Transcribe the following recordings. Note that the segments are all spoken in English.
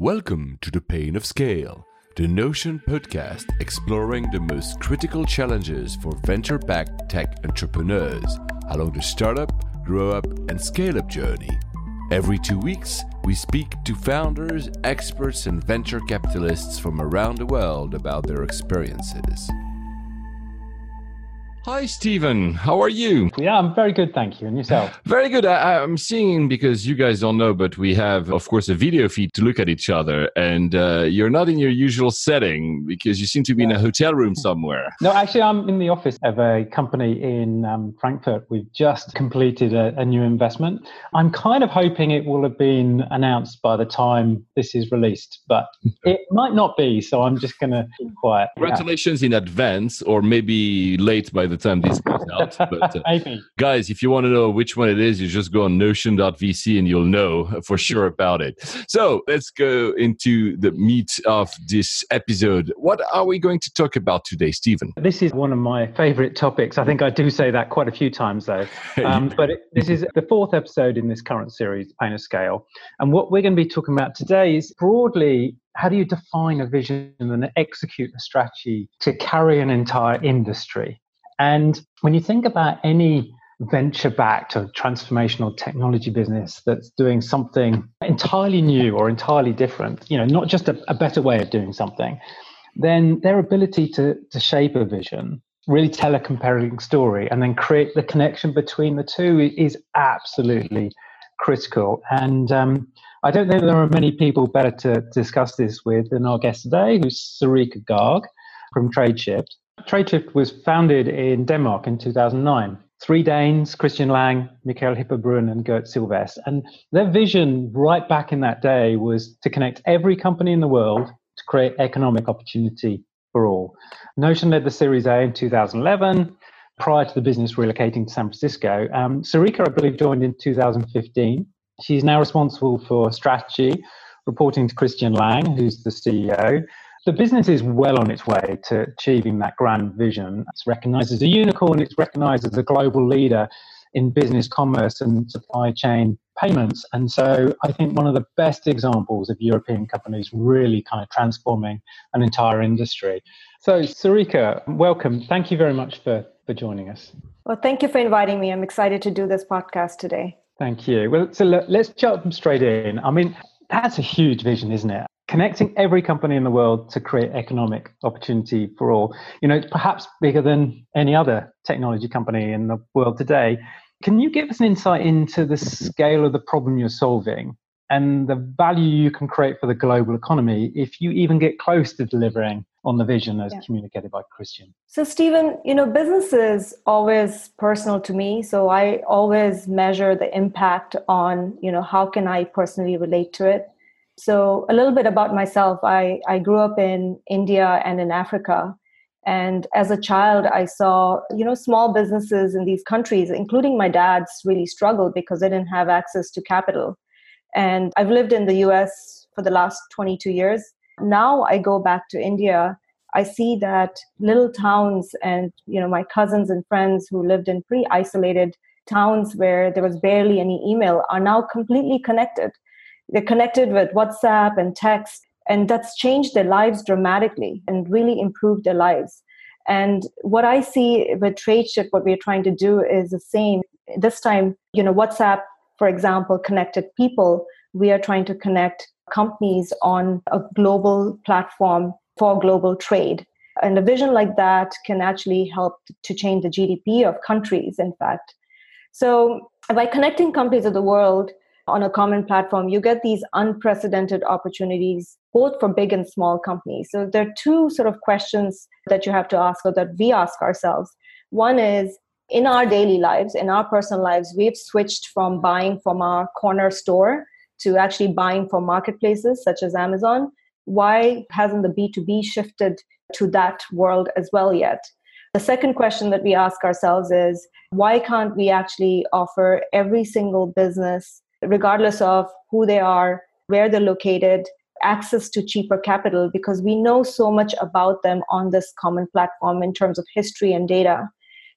Welcome to The Pain of Scale, the Notion podcast exploring the most critical challenges for venture backed tech entrepreneurs along the startup, grow up, and scale up journey. Every two weeks, we speak to founders, experts, and venture capitalists from around the world about their experiences. Hi, Stephen. How are you? Yeah, I'm very good, thank you. And yourself? Very good. I, am seeing because you guys don't know, but we have, of course, a video feed to look at each other. And uh, you're not in your usual setting because you seem to be in a hotel room somewhere. No, actually, I'm in the office of a company in um, Frankfurt. We've just completed a, a new investment. I'm kind of hoping it will have been announced by the time this is released, but it might not be. So I'm just going to keep quiet. Congratulations yeah. in advance, or maybe late by the time this goes out. But uh, guys, if you want to know which one it is, you just go on notion.vc and you'll know for sure about it. So let's go into the meat of this episode. What are we going to talk about today, Stephen? This is one of my favorite topics. I think I do say that quite a few times, though. Um, but it, this is the fourth episode in this current series, Pain of Scale. And what we're going to be talking about today is broadly how do you define a vision and execute a strategy to carry an entire industry? And when you think about any venture backed or transformational technology business that's doing something entirely new or entirely different, you know, not just a, a better way of doing something, then their ability to, to shape a vision, really tell a compelling story, and then create the connection between the two is absolutely critical. And um, I don't think there are many people better to discuss this with than our guest today, who's Sarika Garg from TradeShift. TradeShift was founded in Denmark in 2009. Three Danes, Christian Lanng, Michael Hippe Brun, and Gert Sylvest. And their vision right back in that day was to connect every company in the world to create economic opportunity for all. Notion led the Series A in 2011 prior to the business relocating to San Francisco. Um, Sarika, I believe, joined in 2015. She's now responsible for strategy, reporting to Christian Lanng, who's the CEO, the business is well on its way to achieving that grand vision. It's recognized as a unicorn, it's recognized as a global leader in business commerce and supply chain payments. And so I think one of the best examples of European companies really kind of transforming an entire industry. So, Sarika, welcome. Thank you very much for, for joining us. Well, thank you for inviting me. I'm excited to do this podcast today. Thank you. Well, so let's jump straight in. I mean, that's a huge vision, isn't it? Connecting every company in the world to create economic opportunity for all. You know, it's perhaps bigger than any other technology company in the world today. Can you give us an insight into the scale of the problem you're solving and the value you can create for the global economy if you even get close to delivering on the vision as yeah. communicated by Christian? So, Stephen, you know, business is always personal to me. So I always measure the impact on, you know, how can I personally relate to it? So, a little bit about myself I, I grew up in India and in Africa. And as a child, I saw, you know, small businesses in these countries, including my dad's, really struggled because they didn't have access to capital. And I've lived in the US for the last 22 years. Now I go back to India. I see that little towns and, you know, my cousins and friends who lived in pretty isolated towns where there was barely any email are now completely connected they're connected with WhatsApp and text, and that's changed their lives dramatically and really improved their lives. And what I see with TradeShift, what we're trying to do is the same. This time, you know, WhatsApp, for example, connected people. We are trying to connect companies on a global platform for global trade. And a vision like that can actually help to change the GDP of countries, in fact. So, by connecting companies of the world, on a common platform, you get these unprecedented opportunities, both for big and small companies. So there are two sort of questions that you have to ask or that we ask ourselves. One is in our daily lives, in our personal lives, we've switched from buying from our corner store to actually buying from marketplaces such as Amazon. Why hasn't the B2B shifted to that world as well yet? The second question that we ask ourselves is why can't we actually offer every single business regardless of who they are, where they're located, access to cheaper capital, because we know so much about them on this common platform in terms of history and data.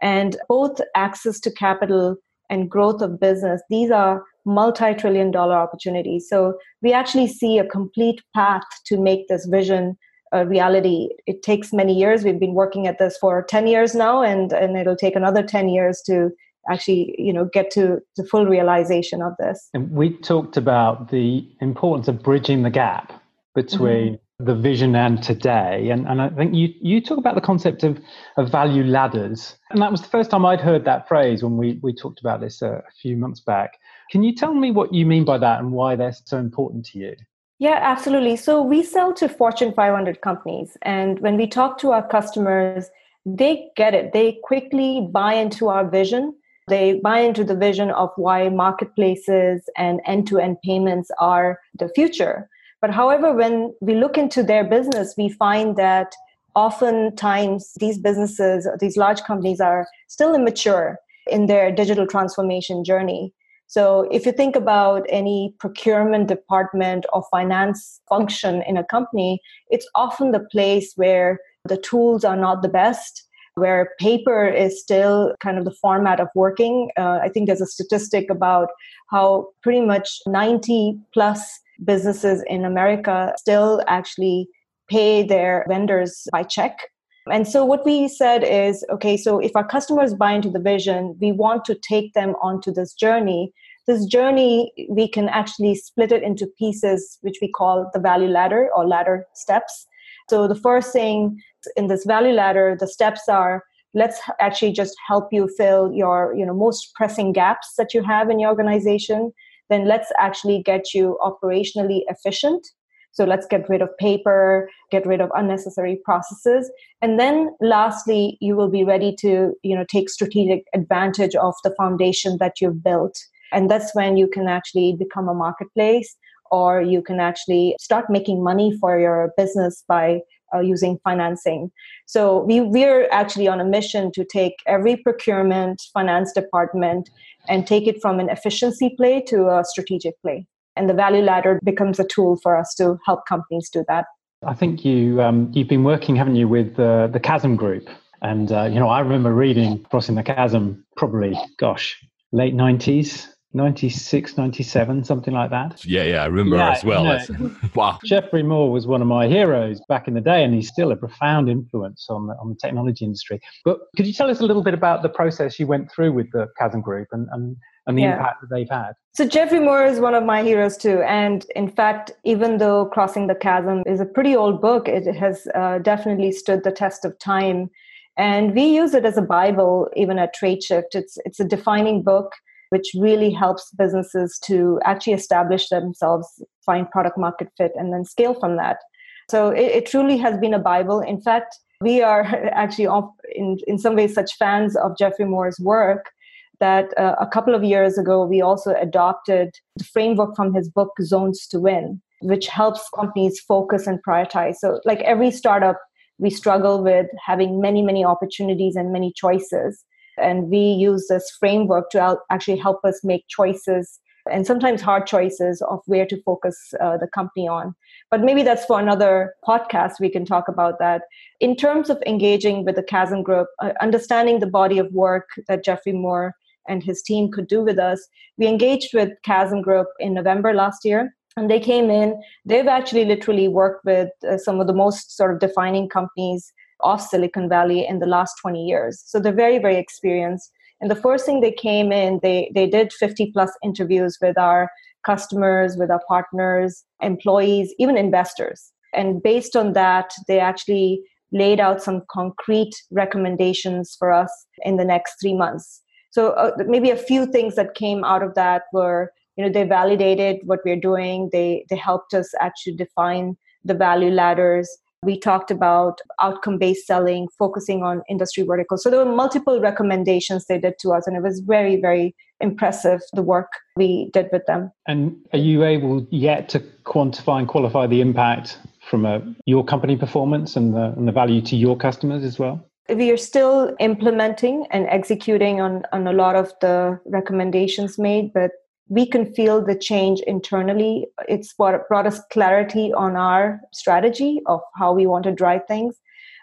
And both access to capital and growth of business, these are multi trillion dollar opportunities. So we actually see a complete path to make this vision a reality. It takes many years. We've been working at this for 10 years now, and, and it'll take another 10 years to actually you know get to the full realization of this and we talked about the importance of bridging the gap between mm-hmm. the vision and today and, and i think you you talk about the concept of, of value ladders and that was the first time i'd heard that phrase when we, we talked about this a, a few months back can you tell me what you mean by that and why they're so important to you yeah, absolutely. So we sell to Fortune 500 companies. And when we talk to our customers, they get it. They quickly buy into our vision. They buy into the vision of why marketplaces and end to end payments are the future. But however, when we look into their business, we find that oftentimes these businesses, these large companies are still immature in their digital transformation journey. So if you think about any procurement department or finance function in a company, it's often the place where the tools are not the best, where paper is still kind of the format of working. Uh, I think there's a statistic about how pretty much 90 plus businesses in America still actually pay their vendors by check. And so what we said is okay, so if our customers buy into the vision, we want to take them onto this journey this journey we can actually split it into pieces which we call the value ladder or ladder steps so the first thing in this value ladder the steps are let's actually just help you fill your you know most pressing gaps that you have in your organization. Then let's actually get you operationally efficient. So let's get rid of paper get rid of unnecessary processes. And then lastly you will be ready to you know take strategic advantage of the foundation that you've built. And that's when you can actually become a marketplace or you can actually start making money for your business by uh, using financing. So we, we're actually on a mission to take every procurement finance department and take it from an efficiency play to a strategic play. And the value ladder becomes a tool for us to help companies do that. I think you um, you've been working, haven't you, with uh, the Chasm Group? And uh, you know, I remember reading Crossing the Chasm, probably, gosh, late nineties, 96, 97, something like that. Yeah, yeah, I remember yeah, as well. You know, wow. Geoffrey Moore was one of my heroes back in the day, and he's still a profound influence on the, on the technology industry. But could you tell us a little bit about the process you went through with the Chasm Group and, and, and the yeah. impact that they've had? So, Geoffrey Moore is one of my heroes too. And in fact, even though Crossing the Chasm is a pretty old book, it has uh, definitely stood the test of time. And we use it as a Bible, even at TradeShift. It's, it's a defining book which really helps businesses to actually establish themselves, find product market fit, and then scale from that. So it, it truly has been a Bible. In fact, we are actually in, in some ways such fans of Geoffrey Moore's work that uh, a couple of years ago we also adopted the framework from his book Zones to Win, which helps companies focus and prioritize. So, like every startup, we struggle with having many, many opportunities and many choices. And we use this framework to actually help us make choices and sometimes hard choices of where to focus uh, the company on. But maybe that's for another podcast. We can talk about that. In terms of engaging with the Chasm Group, uh, understanding the body of work that Geoffrey Moore and his team could do with us, we engaged with Chasm Group in November last year. And they came in, they've actually literally worked with uh, some of the most sort of defining companies of Silicon Valley in the last 20 years. So they're very, very experienced. And the first thing they came in, they, they did 50 plus interviews with our customers, with our partners, employees, even investors. And based on that, they actually laid out some concrete recommendations for us in the next three months. So uh, maybe a few things that came out of that were, you know, they validated what we're doing. They they helped us actually define the value ladders we talked about outcome based selling, focusing on industry verticals. So there were multiple recommendations they did to us, and it was very, very impressive the work we did with them. And are you able yet to quantify and qualify the impact from a, your company performance and the, and the value to your customers as well? We are still implementing and executing on, on a lot of the recommendations made, but we can feel the change internally. It's brought us clarity on our strategy of how we want to drive things.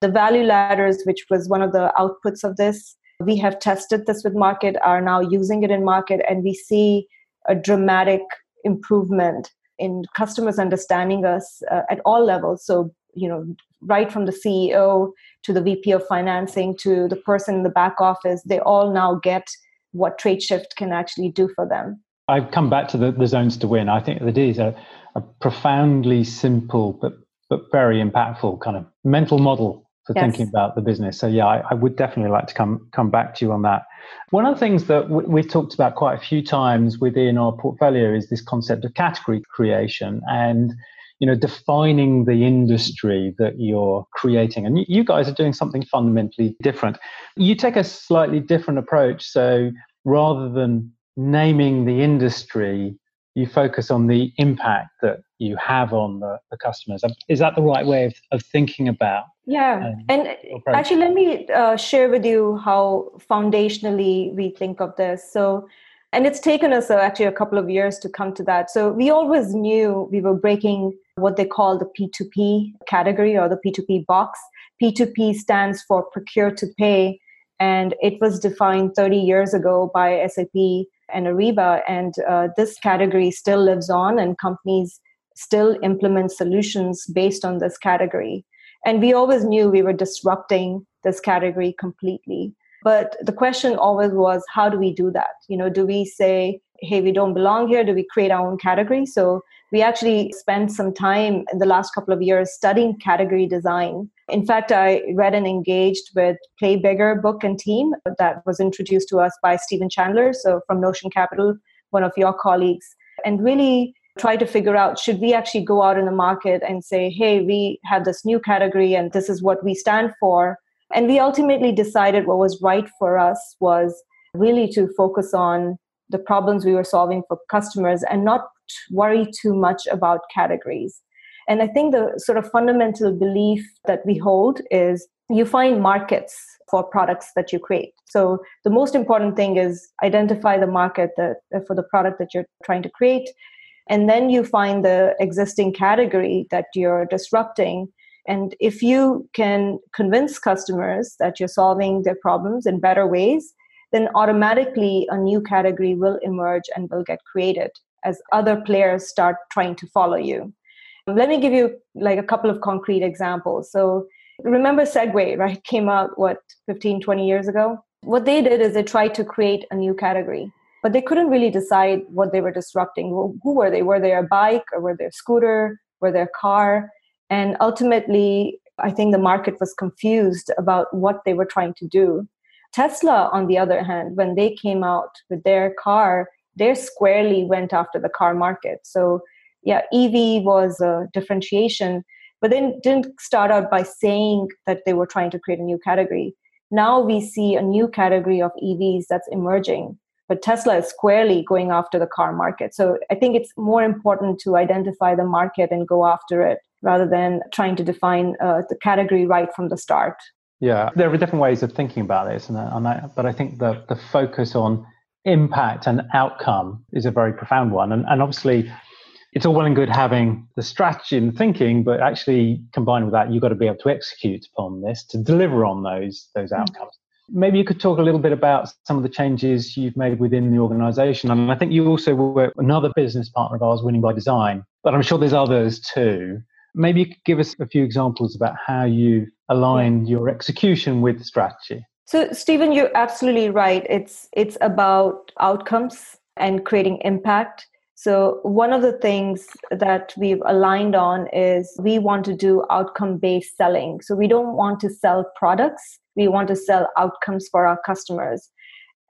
The value ladders, which was one of the outputs of this, we have tested this with market, are now using it in market, and we see a dramatic improvement in customers understanding us uh, at all levels. So, you know, right from the CEO to the VP of financing to the person in the back office, they all now get what TradeShift can actually do for them. I've come back to the, the zones to win. I think that is a, a profoundly simple but but very impactful kind of mental model for yes. thinking about the business. So yeah, I, I, would definitely like to come come back to you on that. One of the things that w- we've talked about quite a few times within our portfolio is this concept of category creation and you know defining the industry that you're creating and you guys are doing something fundamentally different you take a slightly different approach so rather than naming the industry you focus on the impact that you have on the, the customers. Is that the right way of, of thinking about? Yeah. Um, and actually, let me uh, share with you how foundationally we think of this. So, and it's taken us uh, actually a couple of years to come to that. So, we always knew we were breaking what they call the P2P category or the P2P box. P2P stands for procure to pay, and it was defined 30 years ago by SAP and Ariba. And uh, this category still lives on, and companies still implement solutions based on this category. And we always knew we were disrupting this category completely. But the question always was, how do we do that? You know, do we say, hey, we don't belong here? Do we create our own category? So we actually spent some time in the last couple of years studying category design. In fact, I read and engaged with Play Bigger book and team that was introduced to us by Stephen Chandler, so from Notion Capital, one of your colleagues, and really try to figure out should we actually go out in the market and say, hey, we have this new category and this is what we stand for. And we ultimately decided what was right for us was really to focus on the problems we were solving for customers and not worry too much about categories. And I think the sort of fundamental belief that we hold is you find markets for products that you create. So the most important thing is identify the market that uh, for the product that you're trying to create and then you find the existing category that you're disrupting and if you can convince customers that you're solving their problems in better ways then automatically a new category will emerge and will get created as other players start trying to follow you let me give you like a couple of concrete examples so remember segway right came out what 15 20 years ago what they did is they tried to create a new category but they couldn't really decide what they were disrupting. Who were they? Were they a bike or were they a scooter? Were they a car? And ultimately, I think the market was confused about what they were trying to do. Tesla, on the other hand, when they came out with their car, they squarely went after the car market. So, yeah, EV was a differentiation, but they didn't start out by saying that they were trying to create a new category. Now we see a new category of EVs that's emerging but Tesla is squarely going after the car market. So I think it's more important to identify the market and go after it rather than trying to define uh, the category right from the start. Yeah, there are different ways of thinking about this, and, and I, but I think the the focus on impact and outcome is a very profound one, and, and obviously. It's all well and good having the strategy and thinking, but actually combined with that, you've got to be able to execute upon this to deliver on those those mm. outcomes. Maybe you could talk a little bit about some of the changes you've made within the organization. And I think you also were another business partner of ours, Winning by Design, but I'm sure there's others too. Maybe you could give us a few examples about how you align your execution with strategy. So, Stephen, you're absolutely right. It's it's about outcomes and creating impact. So, one of the things that we've aligned on is we want to do outcome based selling. So, we don't want to sell products, we want to sell outcomes for our customers.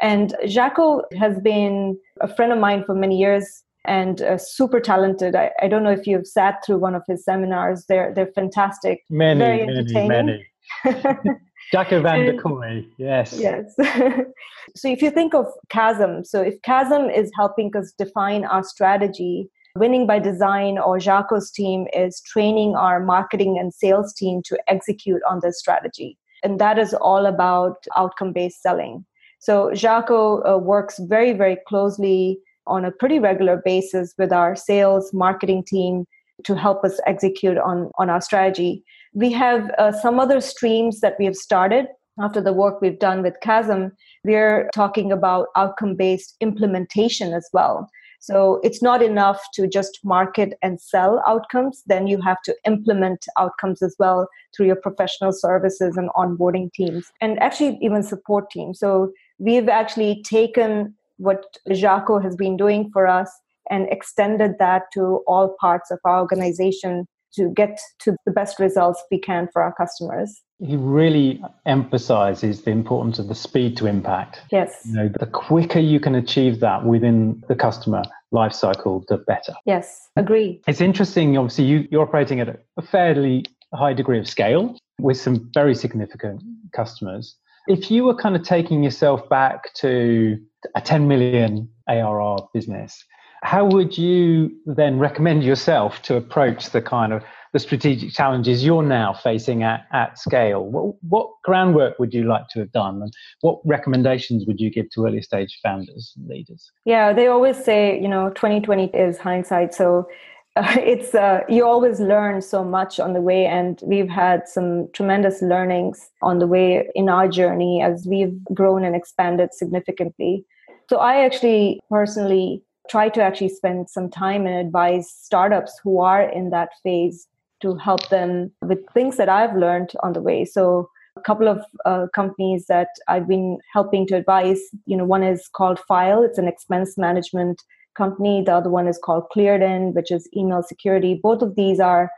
And Jacco has been a friend of mine for many years and uh, super talented. I, I, don't know if you've sat through one of his seminars. They're they're fantastic. Many, very entertaining. many, many. Jacco van der Kooij, yes. Yes. so if you think of Chasm, so if Chasm is helping us define our strategy, Winning by Design or Jacco's team is training our marketing and sales team to execute on this strategy and that is all about outcome based selling. So Jacco uh, works very, very closely on a pretty regular basis with our sales marketing team to help us execute on, on our strategy. We have uh, some other streams that we have started after the work we've done with Chasm. We're talking about outcome based implementation as well. So it's not enough to just market and sell outcomes. Then you have to implement outcomes as well through your professional services and onboarding teams and actually even support teams. So we've actually taken what Jacco has been doing for us and extended that to all parts of our organization to get to the best results we can for our customers. He really emphasizes the importance of the speed to impact. Yes. You know, the quicker you can achieve that within the customer life cycle, the better. Yes, agree. It's interesting, obviously, you, you're operating at a fairly high degree of scale with some very significant customers. If you were kind of taking yourself back to a 10 million ARR business, how would you then recommend yourself to approach the kind of the strategic challenges you're now facing at, at scale? What, what groundwork would you like to have done? And what recommendations would you give to early stage founders and leaders? Yeah, they always say, you know, 2020 is hindsight. So uh, it's uh, you always learn so much on the way and we've had some tremendous learnings on the way in our journey as we've grown and expanded significantly so i actually personally try to actually spend some time and advise startups who are in that phase to help them with things that I've learned on the way. So a couple of uh, companies that I've been helping to advise, you know, one is called Fyle. It's an expense management company. The other one is called Cleared which is email security. Both of these are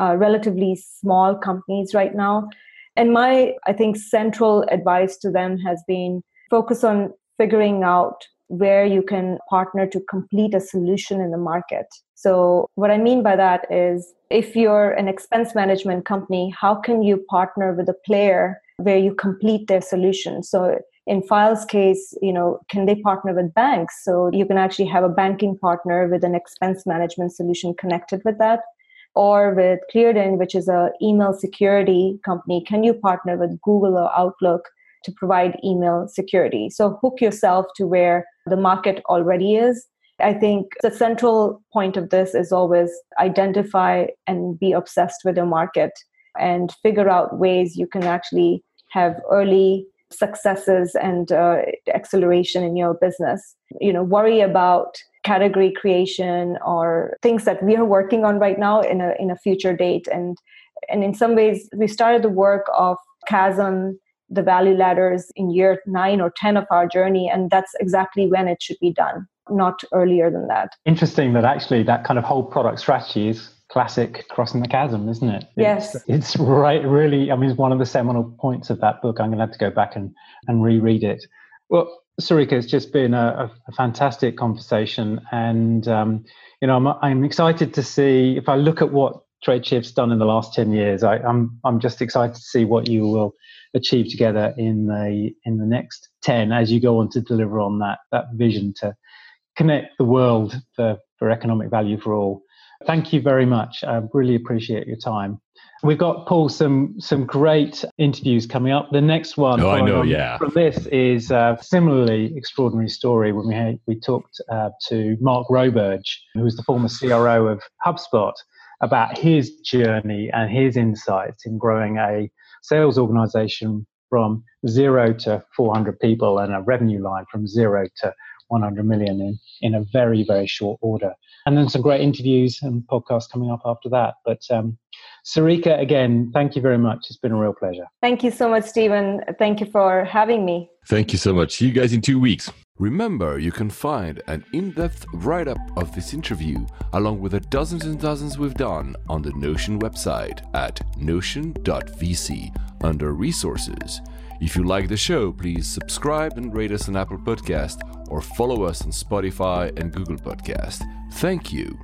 uh, relatively small companies right now. And my, I think, central advice to them has been focus on figuring out where you can partner to complete a solution in the market. So, what I mean by that is if you're an expense management company, how can you partner with a player where you complete their solution? So, in Fyle's case, you know, can they partner with banks? So, you can actually have a banking partner with an expense management solution connected with that. Or with ClearedIn, which is a email security company, can you partner with Google or Outlook to provide email security? So hook yourself to where the market already is. I think the central point of this is always identify and be obsessed with the market and figure out ways you can actually have early successes and uh, acceleration in your business. You know, worry about category creation or things that we are working on right now in a in a future date and and in some ways we started the work of chasm the value ladders in year nine or 10 of our journey. And that's exactly when it should be done, not earlier than that. Interesting that actually that kind of whole product strategy is classic crossing the chasm, isn't it? Yes. It's, it's right, really, I mean, it's one of the seminal points of that book. I'm going to have to go back and, and reread it. Well, Sarika, it's just been a, a fantastic conversation. And, um, you know, I'm, I'm excited to see if I look at what Tradeshift's done in the last 10 years, I, I'm, I'm just excited to see what you will achieve together in the in the next 10 as you go on to deliver on that that vision to connect the world for, for economic value for all thank you very much. I really appreciate your time. We've got paul some some great interviews coming up. The next one oh, i know yeah. from this is a similarly extraordinary story when we had, we talked uh, to mark roberge who was the former cro of hubspot about his journey and his insights in growing a sales organization from zero to 400 people and a revenue line from zero to 100 million in, in a very, very short order. And then some great interviews and podcasts coming up after that. But um, Sarika, again, thank you very much. It's been a real pleasure. Thank you so much, Stephen. Thank you for having me. Thank you so much. See you guys in two weeks. Remember, you can find an in depth write up of this interview, along with the dozens and dozens we've done, on the Notion website at notion.vc under Resources. If you like the show, please subscribe and rate us on Apple Podcast or follow us on Spotify and Google Podcast. Thank you.